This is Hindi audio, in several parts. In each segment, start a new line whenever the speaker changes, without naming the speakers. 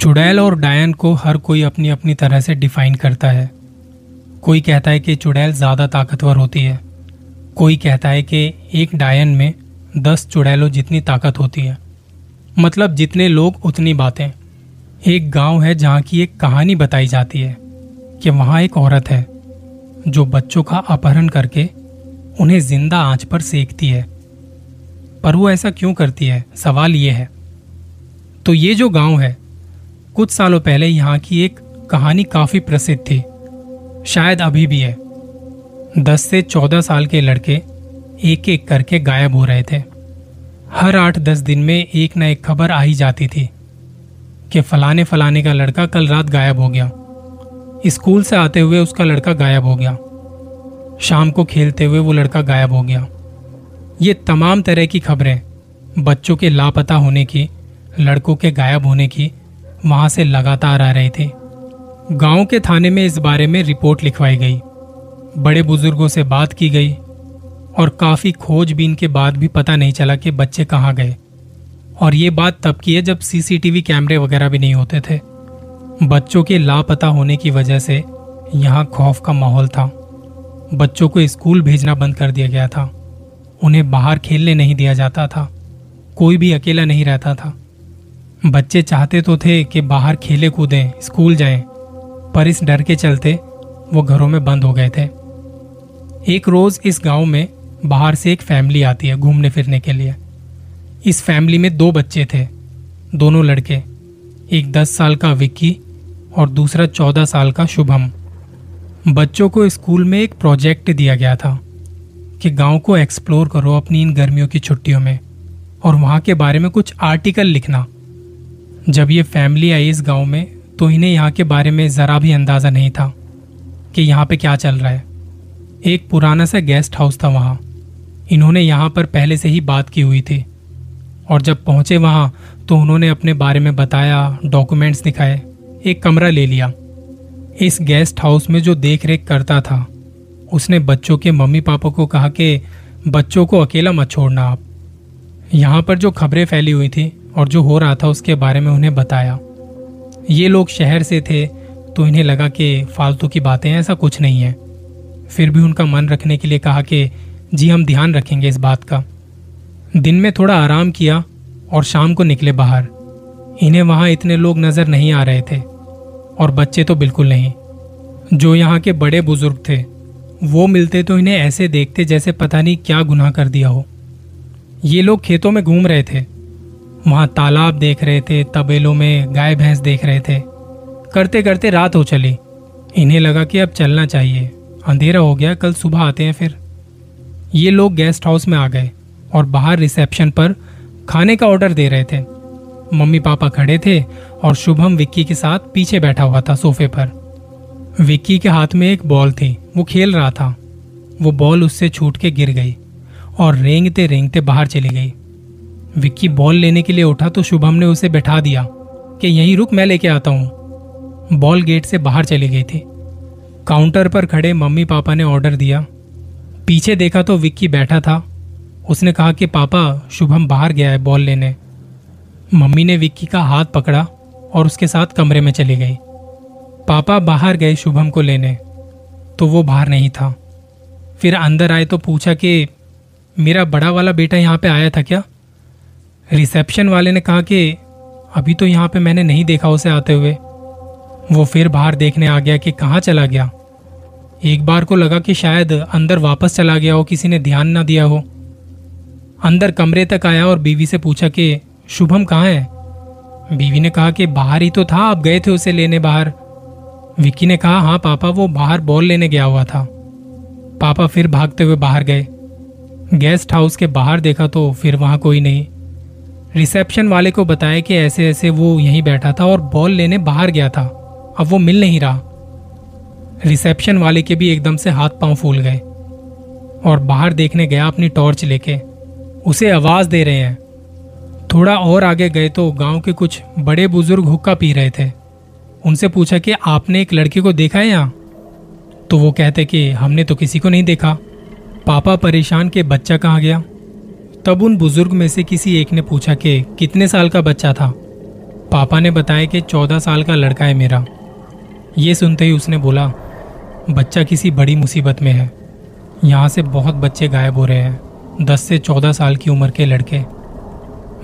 चुड़ैल और डायन को हर कोई अपनी अपनी तरह से डिफाइन करता है। कोई कहता है कि चुड़ैल ज़्यादा ताकतवर होती है। कोई कहता है कि एक डायन में दस चुड़ैलों जितनी ताकत होती है। मतलब जितने लोग उतनी बातें। एक गाँव है जहाँ की एक कहानी बताई जाती है कि वहाँ एक औरत है। जो बच्चों का अपहरण करके उन्हें ज़िंदा आँच पर सेकती है। पर वो ऐसा क्यों करती है? सवाल ये है। तो ये जो गाँव है, कुछ सालों पहले यहाँ की एक कहानी काफ़ी प्रसिद्ध थी। शायद अभी भी है। दस से चौदह साल के लड़के एक एक करके गायब हो रहे थे। हर आठ दस दिन में एक न एक खबर आ ही जाती थी कि फलाने फलाने का लड़का कल रात गायब हो गया। स्कूल से आते हुए उसका लड़का गायब हो गया। शाम को खेलते हुए वो लड़का गायब हो गया। ये तमाम तरह की खबरें बच्चों के लापता होने की, लड़कों के गायब होने की वहाँ से लगातार आ रहे थे। गाँव के थाने में इस बारे में रिपोर्ट लिखवाई गई। बड़े बुज़ुर्गों से बात की गई और काफ़ी खोजबीन के बाद भी पता नहीं चला कि बच्चे कहाँ गए। और ये बात तब की है जब सीसीटीवी कैमरे वगैरह भी नहीं होते थे। बच्चों के लापता होने की वजह से यहाँ खौफ का माहौल था। बच्चों को स्कूल भेजना बंद कर दिया गया था। उन्हें बाहर खेलने नहीं दिया जाता था। कोई भी अकेला नहीं रहता था। बच्चे चाहते तो थे कि बाहर खेले कूदें स्कूल जाएँ, पर इस डर के चलते वो घरों में बंद हो गए थे। एक रोज इस गाँव में बाहर से एक फैमिली आती है घूमने फिरने के लिए। इस फैमिली में दो बच्चे थे दोनों लड़के एक दस साल का विक्की और दूसरा चौदह साल का शुभम। बच्चों को स्कूल में एक प्रोजेक्ट दिया गया था कि गाँव को एक्सप्लोर करो अपनी इन गर्मियों की छुट्टियों में और वहाँ के बारे में कुछ आर्टिकल लिखना। जब ये फैमिली आई इस गाँव में तो इन्हें यहाँ के बारे में जरा भी अंदाज़ा नहीं था कि यहाँ पे क्या चल रहा है। एक पुराना सा गेस्ट हाउस था वहाँ। इन्होंने यहाँ पर पहले से ही बात की हुई थी। और जब पहुँचे वहाँ तो उन्होंने अपने बारे में बताया, डॉक्यूमेंट्स दिखाए। एक कमरा ले लिया। इस गेस्ट हाउस में जो देख रेख करता था, उसने बच्चों के मम्मी पापा को कहा कि, बच्चों को अकेला मत छोड़ना आप। यहाँ पर जो खबरें फैली हुई थी और जो हो रहा था उसके बारे में उन्हें बताया। ये लोग शहर से थे तो इन्हें लगा कि फालतू की बातें ऐसा कुछ नहीं है। फिर भी उनका मन रखने के लिए कहा कि, जी, हम ध्यान रखेंगे इस बात का। दिन में थोड़ा आराम किया और शाम को निकले बाहर। इन्हें वहाँ इतने लोग नज़र नहीं आ रहे थे। और बच्चे तो बिल्कुल नहीं। जो यहाँ के बड़े बुज़ुर्ग थे, वो मिलते तो इन्हें ऐसे देखते जैसे पता नहीं क्या गुनाह कर दिया हो। ये लोग खेतों में घूम रहे थे। वहाँ तालाब देख रहे थे, तबेलों में गाय भैंस देख रहे थे। करते करते रात हो चली। इन्हें लगा कि अब चलना चाहिए। अंधेरा हो गया, कल सुबह आते हैं फिर। ये लोग गेस्ट हाउस में आ गए और बाहर रिसेप्शन पर खाने का ऑर्डर दे रहे थे। मम्मी पापा खड़े थे और शुभम विक्की के साथ पीछे बैठा हुआ था सोफे पर। विक्की के हाथ में एक बॉल थी। वो खेल रहा था। वो बॉल उससे छूट के गिर गई और रेंगते रेंगते बाहर चली गई। विक्की बॉल लेने के लिए उठा तो शुभम ने उसे बैठा दिया कि यहीं रुक, मैं लेके आता हूँ। बॉल गेट से बाहर चली गई थी। काउंटर पर खड़े मम्मी पापा ने ऑर्डर दिया। पीछे देखा तो विक्की बैठा था। उसने कहा कि पापा, शुभम बाहर गया है बॉल लेने। मम्मी ने विक्की का हाथ पकड़ा। और उसके साथ कमरे में चली गई। पापा बाहर गए शुभम को लेने तो वो बाहर नहीं था। फिर अंदर आए तो पूछा कि, मेरा बड़ा वाला बेटा यहाँ पे आया था क्या? रिसेप्शन वाले ने कहा कि, अभी तो यहाँ पे मैंने नहीं देखा उसे आते हुए। वो फिर बाहर देखने आ गया कि कहाँ चला गया। एक बार को लगा कि शायद अंदर वापस चला गया हो, किसी ने ध्यान ना दिया हो। अंदर कमरे तक आया और बीवी से पूछा कि, शुभम कहाँ है? बीवी ने कहा कि बाहर ही तो था, आप गए थे उसे लेने बाहर। विक्की ने कहा हाँ पापा, वो बाहर बॉल लेने गया हुआ था। पापा फिर भागते हुए बाहर गए। गेस्ट हाउस के बाहर देखा तो फिर वहाँ कोई नहीं। रिसेप्शन वाले को बताया कि ऐसे ऐसे वो यहीं बैठा था और बॉल लेने बाहर गया था। अब वो मिल नहीं रहा। रिसेप्शन वाले के भी एकदम से हाथ पाँव फूल गए और बाहर देखने गया अपनी टॉर्च लेके। उसे आवाज़ दे रहे हैं। थोड़ा और आगे गए तो गाँव के कुछ बड़े बुज़ुर्ग हुक्का पी रहे थे। उनसे पूछा कि, आपने एक लड़के को देखा है यहाँ? तो वो कहते कि, हमने तो किसी को नहीं देखा। पापा परेशान के बच्चा कहाँ गया? तब उन बुज़ुर्ग में से किसी एक ने पूछा कि, कितने साल का बच्चा था? पापा ने बताया कि, चौदह साल का लड़का है मेरा। ये सुनते ही उसने बोला, बच्चा किसी बड़ी मुसीबत में है। यहाँ से बहुत बच्चे गायब हो रहे हैं। दस से चौदह साल की उम्र के लड़के।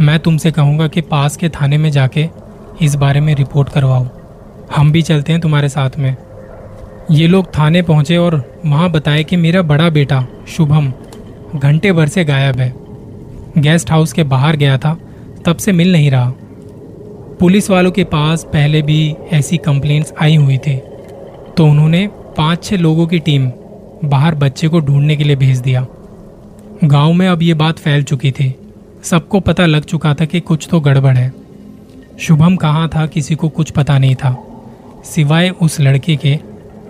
मैं तुमसे कहूँगा कि पास के थाने में जाके इस बारे में रिपोर्ट करवाओ। हम भी चलते हैं तुम्हारे साथ में। ये लोग थाने पहुँचे और वहाँ बताए कि मेरा बड़ा बेटा, शुभम, घंटे भर से गायब है। गेस्ट हाउस के बाहर गया था, तब से मिल नहीं रहा। पुलिस वालों के पास पहले भी ऐसी कंप्लेंट्स आई हुई थी। तो उन्होंने पाँच छह लोगों की टीम बाहर बच्चे को ढूँढने के लिए भेज दिया। गाँव में अब ये बात फैल चुकी थी। सबको पता लग चुका था कि कुछ तो गड़बड़ है। शुभम कहाँ था किसी को कुछ पता नहीं था। सिवाय उस लड़के के,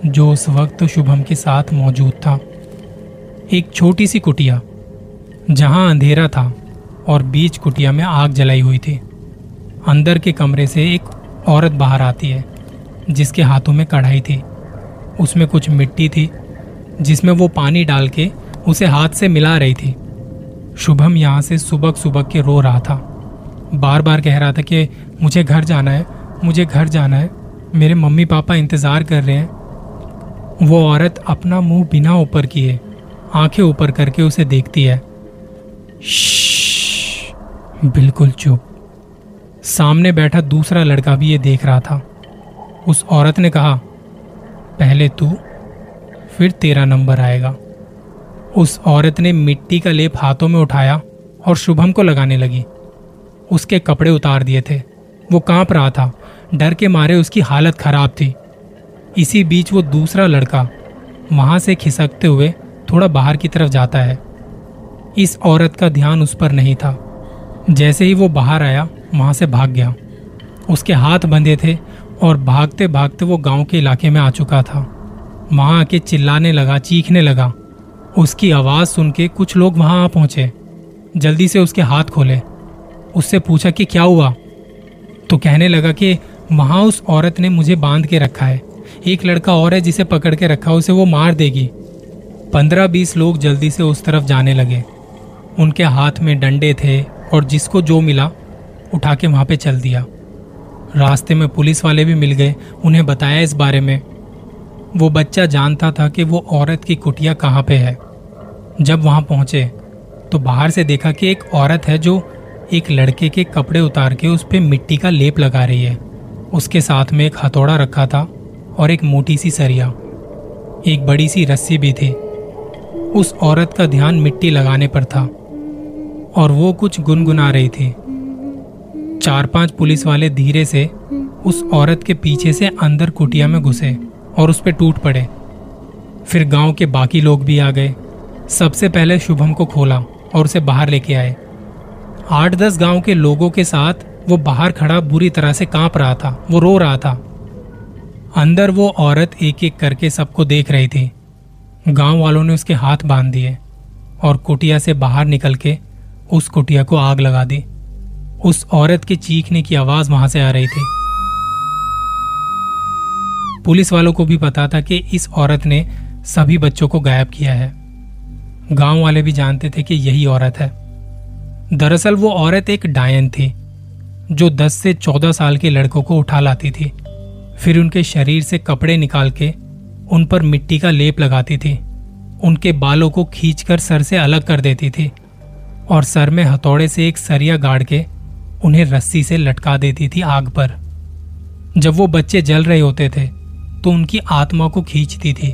जो उस वक्त शुभम के साथ मौजूद था। एक छोटी सी कुटिया, जहाँ अंधेरा था और बीच कुटिया में आग जलाई हुई थी। अंदर के कमरे से एक औरत बाहर आती है, जिसके हाथों में कढ़ाई थी। उसमें कुछ मिट्टी थी, जिसमें वो पानी डाल के उसे हाथ से मिला रही थी। शुभम यहाँ से सुबह सुबह के रो रहा था। बार बार कह रहा था कि, मुझे घर जाना है, मुझे घर जाना है। मेरे मम्मी पापा इंतज़ार कर रहे हैं। वो औरत अपना मुँह बिना ऊपर किए, आँखें ऊपर करके उसे देखती है। बिल्कुल चुप सामने बैठा दूसरा लड़का भी ये देख रहा था उस औरत ने कहा पहले तू फिर तेरा नंबर आएगा उस औरत ने मिट्टी का लेप हाथों में उठाया और शुभम को लगाने लगी। उसके कपड़े उतार दिए थे। वो काँप रहा था। डर के मारे उसकी हालत खराब थी। इसी बीच वो दूसरा लड़का वहाँ से खिसकते हुए थोड़ा बाहर की तरफ़ जाता है। इस औरत का ध्यान उस पर नहीं था। जैसे ही वो बाहर आया, वहाँ से भाग गया। उसके हाथ बंधे थे और भागते भागते वो गाँव के इलाके में आ चुका था। वहाँ आके चिल्लाने लगा, चीखने लगा। उसकी आवाज़ सुन के कुछ लोग वहाँ आ पहुँचे। जल्दी से उसके हाथ खोले। उससे पूछा कि क्या हुआ? तो कहने लगा कि वहाँ उस औरत ने मुझे बाँध के रखा है। एक लड़का और है जिसे पकड़ के रखा, उसे वो मार देगी। पंद्रह बीस लोग जल्दी से उस तरफ़ जाने लगे। उनके हाथ में डंडे थे और जिसको जो मिला, उठा के वहाँ पे चल दिया। रास्ते में पुलिस वाले भी मिल गए, उन्हें बताया इस बारे में। वो बच्चा जानता था कि वो औरत की कुटिया कहाँ पे है। जब वहाँ पहुँचे तो बाहर से देखा कि एक औरत है जो एक लड़के के कपड़े उतार के उस पर मिट्टी का लेप लगा रही है। उसके साथ में एक हथौड़ा रखा था और एक मोटी सी सरिया, एक बड़ी सी रस्सी भी थी। उस औरत का ध्यान मिट्टी लगाने पर था और वो कुछ गुनगुना रही थी। चार पाँच पुलिस वाले धीरे से उस औरत के पीछे से अंदर कुटिया में घुसे और उस पर टूट पड़े। फिर गाँव के बाकी लोग भी आ गए। सबसे पहले शुभम को खोला और उसे बाहर लेके आए। आठ दस गाँव के लोगों के साथ वो बाहर खड़ा बुरी तरह से काँप रहा था, वो रो रहा था। अंदर वो औरत एक एक करके सबको देख रही थी। गाँव वालों ने उसके हाथ बाँध दिए और कुटिया से बाहर निकल के उस कुटिया को आग लगा दी। उस औरत के चीखने की आवाज़ वहाँ से आ रही थी। पुलिस वालों को भी पता था कि इस औरत ने सभी बच्चों को गायब किया है। गाँव वाले भी जानते थे कि यही औरत है। दरअसल वो औरत एक डायन थी, जो 10 से 14 साल के लड़कों को उठा लाती थी। फिर उनके शरीर से कपड़े निकाल के उन पर मिट्टी का लेप लगाती थी। उनके बालों को खींचकर सर से अलग कर देती थी और सर में हथौड़े से एक सरिया गाड़ के उन्हें रस्सी से लटका देती थी आग पर। जब वो बच्चे जल रहे होते थे तो उनकी आत्मा को खींचती थी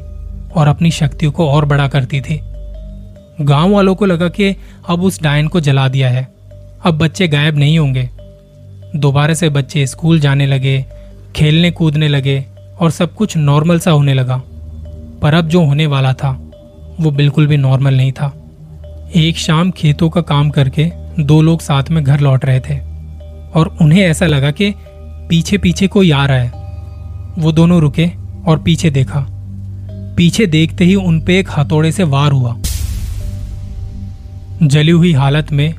और अपनी शक्तियों को और बड़ा करती थी। गाँव वालों को लगा कि अब उस डायन को जला दिया है। अब बच्चे गायब नहीं होंगे। दोबारा से बच्चे स्कूल जाने लगे, खेलने कूदने लगे और सब कुछ नॉर्मल सा होने लगा। पर अब जो होने वाला था, वो बिल्कुल भी नॉर्मल नहीं था। एक शाम खेतों का काम करके दो लोग साथ में घर लौट रहे थे और उन्हें ऐसा लगा कि पीछे पीछे कोई आ रहा है। वो दोनों रुके और पीछे देखा। पीछे देखते ही उन उनपे एक हथौड़े से वार हुआ। जली हुई हालत में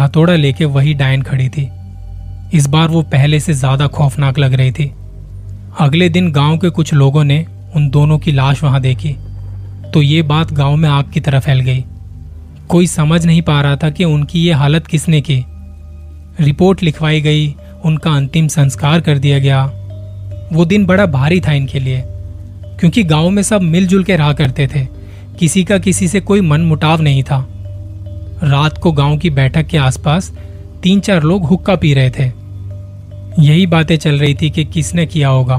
हथौड़ा लेके वही डायन खड़ी थी। इस बार वो पहले से ज़्यादा खौफनाक लग रही थी। अगले दिन गाँव के कुछ लोगों ने उन दोनों की लाश वहाँ देखी। तो ये बात गाँव में आग की तरह फैल गई। कोई समझ नहीं पा रहा था कि उनकी ये हालत किसने की। रिपोर्ट लिखवाई गई, उनका अंतिम संस्कार कर दिया गया। वो दिन बड़ा भारी था इनके लिए, क्योंकि गाँव में सब मिलजुल के रहा करते थे। किसी का किसी से कोई मन मुटाव नहीं था। रात को गाँव की बैठक के आसपास तीन चार लोग हुक्का पी रहे थे। यही बातें चल रही थी कि किसने किया होगा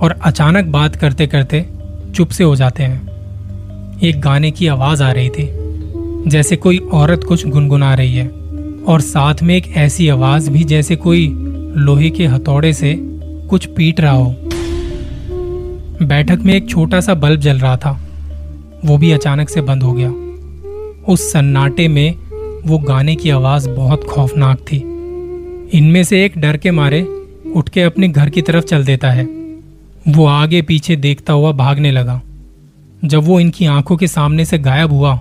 और अचानक बात करते करते चुप से हो जाते हैं। एक गाने की आवाज़ आ रही थी, जैसे कोई औरत कुछ गुनगुना रही है और साथ में एक ऐसी आवाज़ भी जैसे कोई लोहे के हथौड़े से कुछ पीट रहा हो। बैठक में एक छोटा सा बल्ब जल रहा था, वो भी अचानक से बंद हो गया। उस सन्नाटे में वो गाने की आवाज़ बहुत खौफनाक थी। इनमें से एक डर के मारे उठ के अपने घर की तरफ़ चल देता है। वो आगे पीछे देखता हुआ भागने लगा। जब वो इनकी आँखों के सामने से गायब हुआ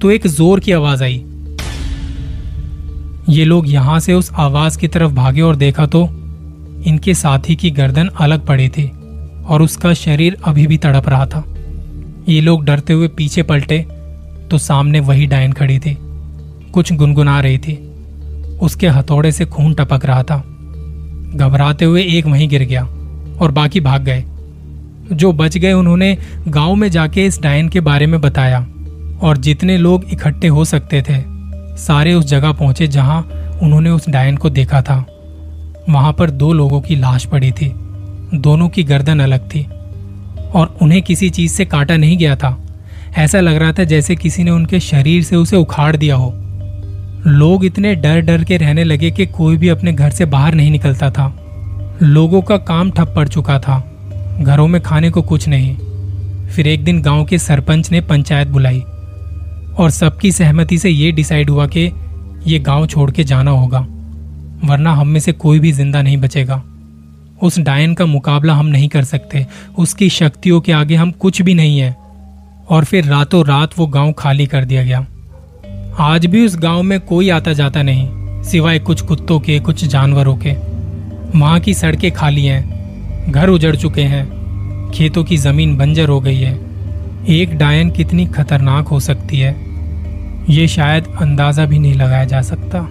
तो एक ज़ोर की आवाज़ आई। ये लोग यहाँ से उस आवाज़ की तरफ़ भागे और देखा तो इनके साथी की गर्दन अलग पड़ी थी और उसका शरीर अभी भी तड़प रहा था। ये लोग डरते हुए पीछे पलटे तो सामने वही डायन खड़ी थी। कुछ गुनगुना रही थी। उसके हथौड़े से खून टपक रहा था। घबराते हुए एक वहीं गिर गया और बाकी भाग गए। जो बच गए उन्होंने गाँव में जाके इस डायन के बारे में बताया और जितने लोग इकट्ठे हो सकते थे, सारे उस जगह पहुँचे जहाँ उन्होंने उस डायन को देखा था। वहाँ पर दो लोगों की लाश पड़ी थी। दोनों की गर्दन अलग थी और उन्हें किसी चीज़ से काटा नहीं गया था। ऐसा लग रहा था जैसे किसी ने उनके शरीर से उसे उखाड़ दिया हो। लोग इतने डर डर के रहने लगे कि कोई भी अपने घर से बाहर नहीं निकलता था। लोगों का काम ठप पड़ चुका था। घरों में खाने को कुछ नहीं। फिर एक दिन गाँव के सरपंच ने पंचायत बुलाई और सबकी सहमति से ये डिसाइड हुआ कि ये गाँव छोड़ के जाना होगा, वरना हम में से कोई भी ज़िंदा नहीं बचेगा। उस डायन का मुकाबला हम नहीं कर सकते। उसकी शक्तियों के आगे हम कुछ भी नहीं है। और फिर रातों रात वो गाँव खाली कर दिया गया। आज भी उस गाँव में कोई आता जाता नहीं, सिवाय कुछ कुत्तों के, कुछ जानवरों के। वहाँ की सड़कें खाली हैं, घर उजड़ चुके हैं, खेतों की ज़मीन बंजर हो गई है। एक डायन कितनी खतरनाक हो सकती है, ये शायद अंदाज़ा भी नहीं लगाया जा सकता।